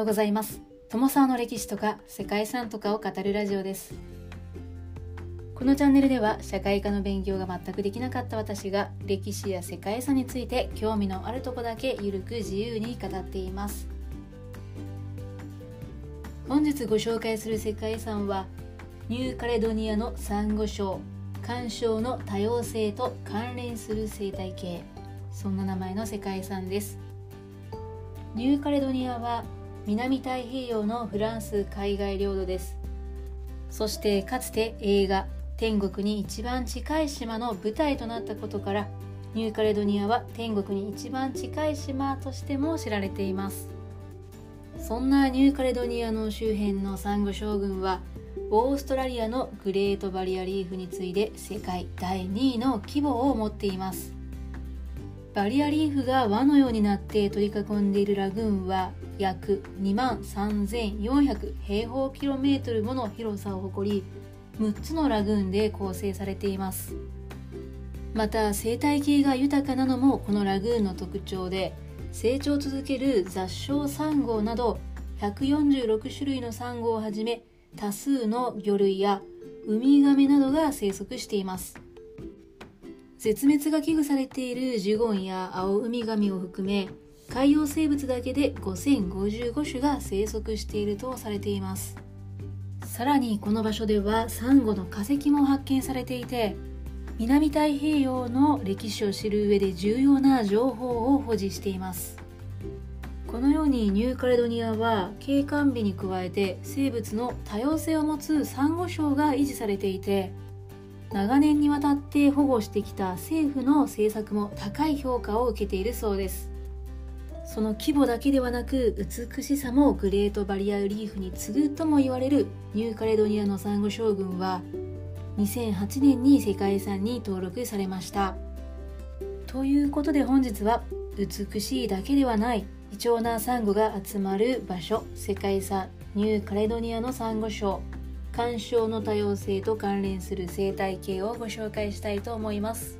ようございます。友沢の歴史とか世界遺産とかを語るラジオです。このチャンネルでは社会科の勉強が全くできなかった私が歴史や世界遺産について興味のあるとこだけゆるく自由に語っています。本日ご紹介する世界遺産はニューカレドニアのサンゴ礁干渉の多様性と関連する生態系。そんな名前の世界遺産です。ニューカレドニアは南太平洋のフランス海外領土です。そしてかつて映画「天国に一番近い島」の舞台となったことからニューカレドニアは天国に一番近い島としても知られています。そんなニューカレドニアの周辺のサンゴ礁群はオーストラリアのグレートバリアリーフに次いで世界第2位の規模を持っています。バリアリーフが輪のようになって取り囲んでいるラグーンは約2万3400平方キロメートルもの広さを誇り6つのラグーンで構成されています。また生態系が豊かなのもこのラグーンの特徴で成長を続ける雑礁サンゴなど146種類のサンゴをはじめ多数の魚類やウミガメなどが生息しています。絶滅が危惧されているジュゴンやアオウミガメを含め海洋生物だけで5055種が生息しているとされています。さらにこの場所ではサンゴの化石も発見されていて南太平洋の歴史を知る上で重要な情報を保持しています。このようにニューカレドニアは景観美に加えて生物の多様性を持つサンゴ礁が維持されていて長年にわたって保護してきた政府の政策も高い評価を受けているそうです。その規模だけではなく美しさもグレートバリアリーフに次ぐとも言われるニューカレドニアのサンゴ礁群は2008年に世界遺産に登録されました。ということで本日は美しいだけではない貴重なサンゴが集まる場所世界遺産ニューカレドニアのサンゴ礁。干渉の多様性と関連する生態系をご紹介したいと思います。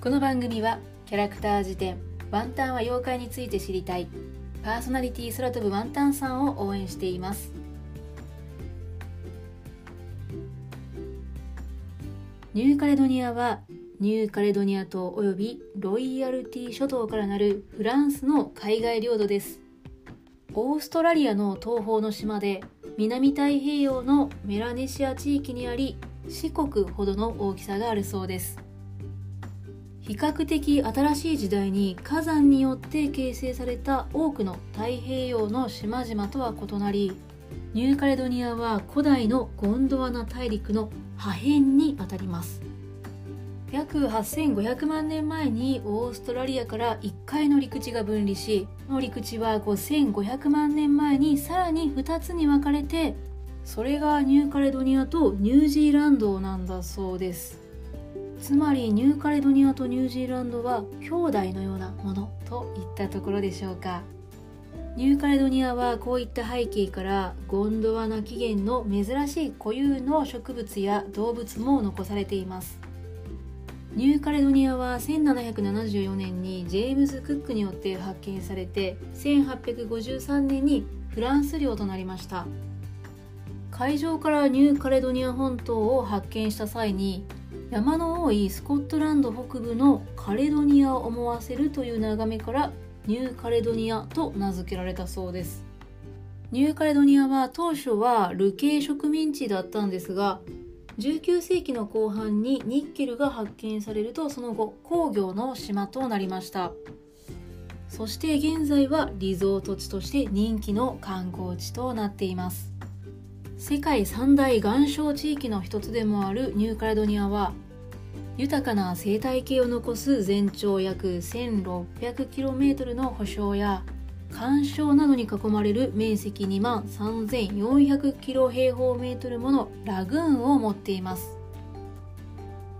この番組はキャラクター辞典ワンタンは妖怪について知りたいパーソナリティ空飛ぶワンタンさんを応援しています。ニューカレドニアはニューカレドニア島及びロイヤルティ諸島からなるフランスの海外領土です。オーストラリアの東方の島で南太平洋のメラネシア地域にあり四国ほどの大きさがあるそうです。比較的新しい時代に火山によって形成された多くの太平洋の島々とは異なりニューカレドニアは古代のゴンドワナ大陸の破片にあたります。約8500万年前にオーストラリアから1回の陸地が分離しの陸地は5500万年前にさらに2つに分かれてそれがニューカレドニアとニュージーランドなんだそうです。つまりニューカレドニアとニュージーランドは兄弟のようなものといったところでしょうか。ニューカレドニアはこういった背景からゴンドワナ起源の珍しい固有の植物や動物も残されています。ニューカレドニアは1774年にジェームズ・クックによって発見されて1853年にフランス領となりました。海上からニューカレドニア本島を発見した際に山の多いスコットランド北部のカレドニアを思わせるという眺めからニューカレドニアと名付けられたそうです。ニューカレドニアは当初は流刑植民地だったんですが19世紀の後半にニッケルが発見されるとその後工業の島となりました。そして現在はリゾート地として人気の観光地となっています。世界三大岩礁地域の一つでもあるニューカレドニアは豊かな生態系を残す全長約 1600km の保証や干渉などに囲まれる面積2万3400キロ平方メートルものラグーンを持っています。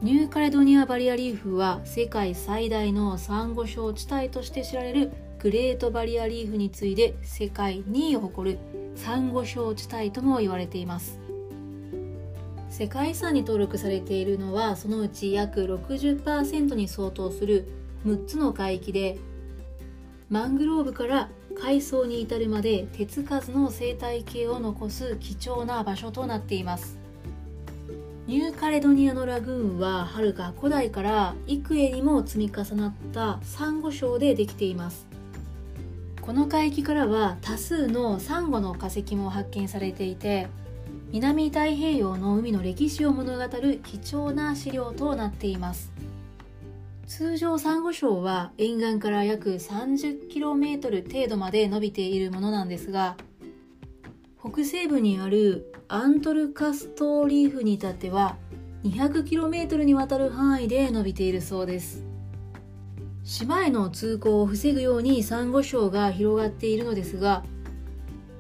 ニューカレドニアバリアリーフは世界最大のサンゴ礁地帯として知られるグレートバリアリーフに次いで世界2位を誇るサンゴ礁地帯とも言われています。世界遺産に登録されているのはそのうち約60%に相当する6つの海域でマングローブから海藻に至るまで手つかずの生態系を残す貴重な場所となっています。ニューカレドニアのラグーンははるか古代から幾重にも積み重なったサンゴ礁でできています。この海域からは多数のサンゴの化石も発見されていて南太平洋の海の歴史を物語る貴重な資料となっています。通常サンゴ礁は沿岸から約 30km 程度まで伸びているものなんですが北西部にあるアントルカストリーフに至っては 200km にわたる範囲で伸びているそうです。島への通行を防ぐようにサンゴ礁が広がっているのですが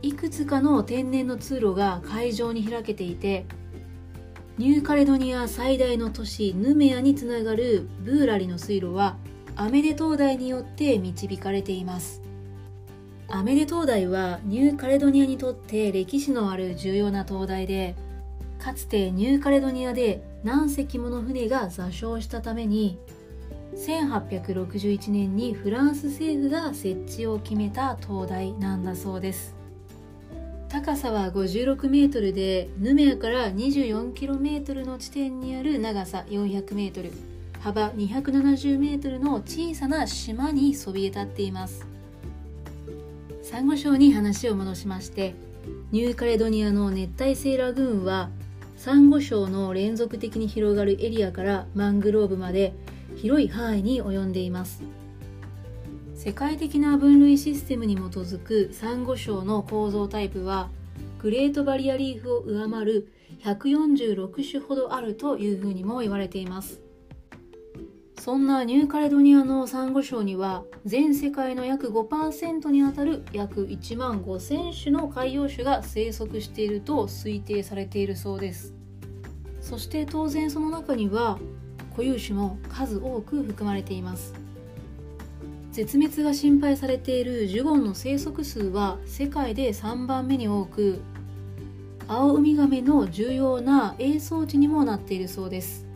いくつかの天然の通路が海上に開けていてニューカレドニア最大の都市ヌメアにつながるブーラリの水路はアメデ灯台によって導かれています。アメデ灯台はニューカレドニアにとって歴史のある重要な灯台でかつてニューカレドニアで何隻もの船が座礁したために1861年にフランス政府が設置を決めた灯台なんだそうです。高さは56メートルでヌメアから24キロメートルの地点にある長さ400メートル幅270メートルの小さな島にそびえ立っています。サンゴ礁に話を戻しましてニューカレドニアの熱帯性ラグーンはサンゴ礁の連続的に広がるエリアからマングローブまで広い範囲に及んでいます。世界的な分類システムに基づくサンゴ礁の構造タイプはグレートバリアリーフを上回る146種ほどあるというふうにも言われています。そんなニューカレドニアのサンゴ礁には全世界の約5%にあたる約1万5000種の海洋種が生息していると推定されているそうです。そして当然その中には固有種も数多く含まれています。絶滅が心配されているジュゴンの生息数は世界で3番目に多くアオウミガメの重要な営巣地にもなっているそうです。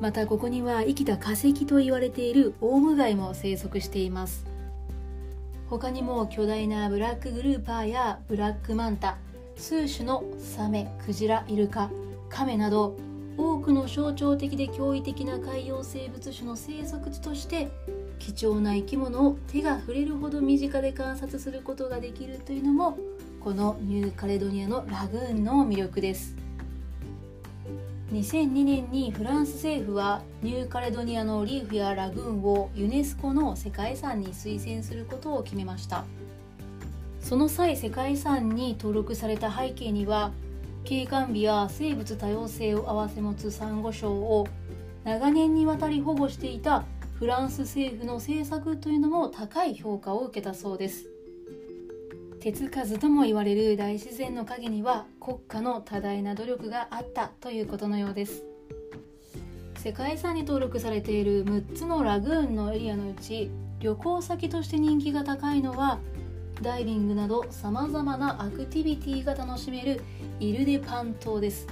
またここには生きた化石と言われているオウムガイも生息しています。他にも巨大なブラックグルーパーやブラックマンタ数種のサメクジライルカカメなど多くの象徴的で驚異的な海洋生物種の生息地として貴重な生き物を手が触れるほど身近で観察することができるというのもこのニューカレドニアのラグーンの魅力です。2002年にフランス政府はニューカレドニアのリーフやラグーンをユネスコの世界遺産に推薦することを決めました。その際世界遺産に登録された背景には景観美や生物多様性を併せ持つサンゴ礁を長年にわたり保護していたフランス政府の政策というのも高い評価を受けたそうです。手つかずとも言われる大自然の陰には国家の多大な努力があったということのようです。世界遺産に登録されている6つのラグーンのエリアのうち旅行先として人気が高いのはダイビングなどさまざまなアクティビティが楽しめるイルデパン島です。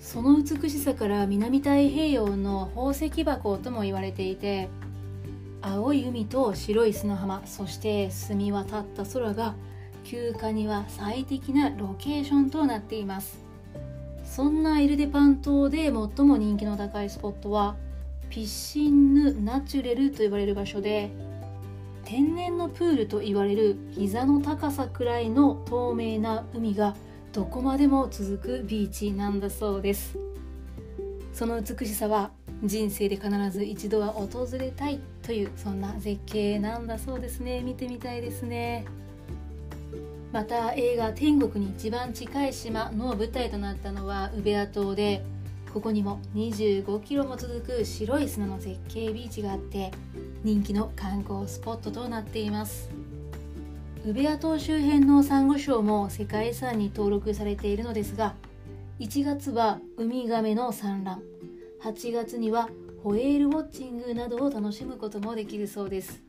その美しさから南太平洋の宝石箱とも言われていて青い海と白い砂浜そして澄み渡った空が休暇には最適なロケーションとなっています。そんなイルデパン島で最も人気の高いスポットはピッシンヌ・ナチュレルと呼ばれる場所で天然のプールと言われる膝の高さくらいの透明な海がどこまでも続くビーチなんだそうです。その美しさは人生で必ず一度は訪れたいというそんな絶景なんだそうですね。見てみたいですね。また映画「天国に一番近い島」の舞台となったのはウベア島でここにも25キロも続く白い砂の絶景ビーチがあって人気の観光スポットとなっています。ウベア島周辺のサンゴ礁も世界遺産に登録されているのですが1月はウミガメの産卵8月にはホエールウォッチングなどを楽しむこともできるそうです。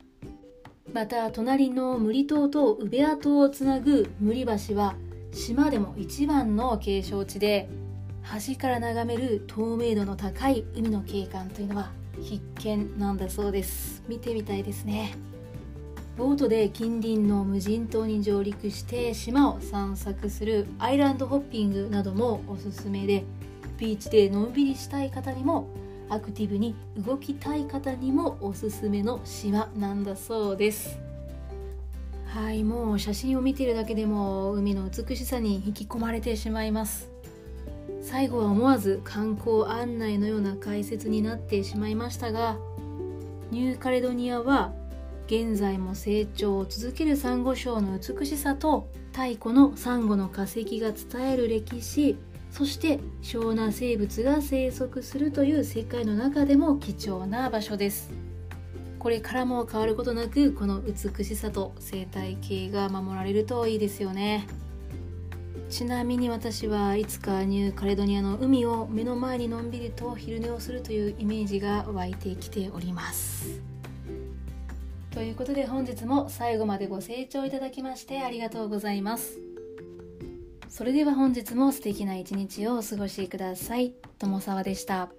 また隣のムリ島とウベア島をつなぐムリ橋は島でも一番の景勝地で橋から眺める透明度の高い海の景観というのは必見なんだそうです。見てみたいですね。ボートで近隣の無人島に上陸して島を散策するアイランドホッピングなどもおすすめでビーチでのんびりしたい方にもアクティブに動きたい方にもおすすめの島なんだそうです。はいもう写真を見てるだけでも海の美しさに引き込まれてしまいます。最後は思わず観光案内のような解説になってしまいましたがニューカレドニアは現在も成長を続けるサンゴ礁の美しさと太古のサンゴの化石が伝える歴史そして希少な生物が生息するという世界の中でも貴重な場所です。これからも変わることなくこの美しさと生態系が守られるといいですよね。ちなみに私はいつかニューカレドニアの海を目の前にのんびりと昼寝をするというイメージが湧いてきております。ということで本日も最後までご清聴いただきましてありがとうございますそれでは本日も素敵な一日をお過ごしください友沢でした。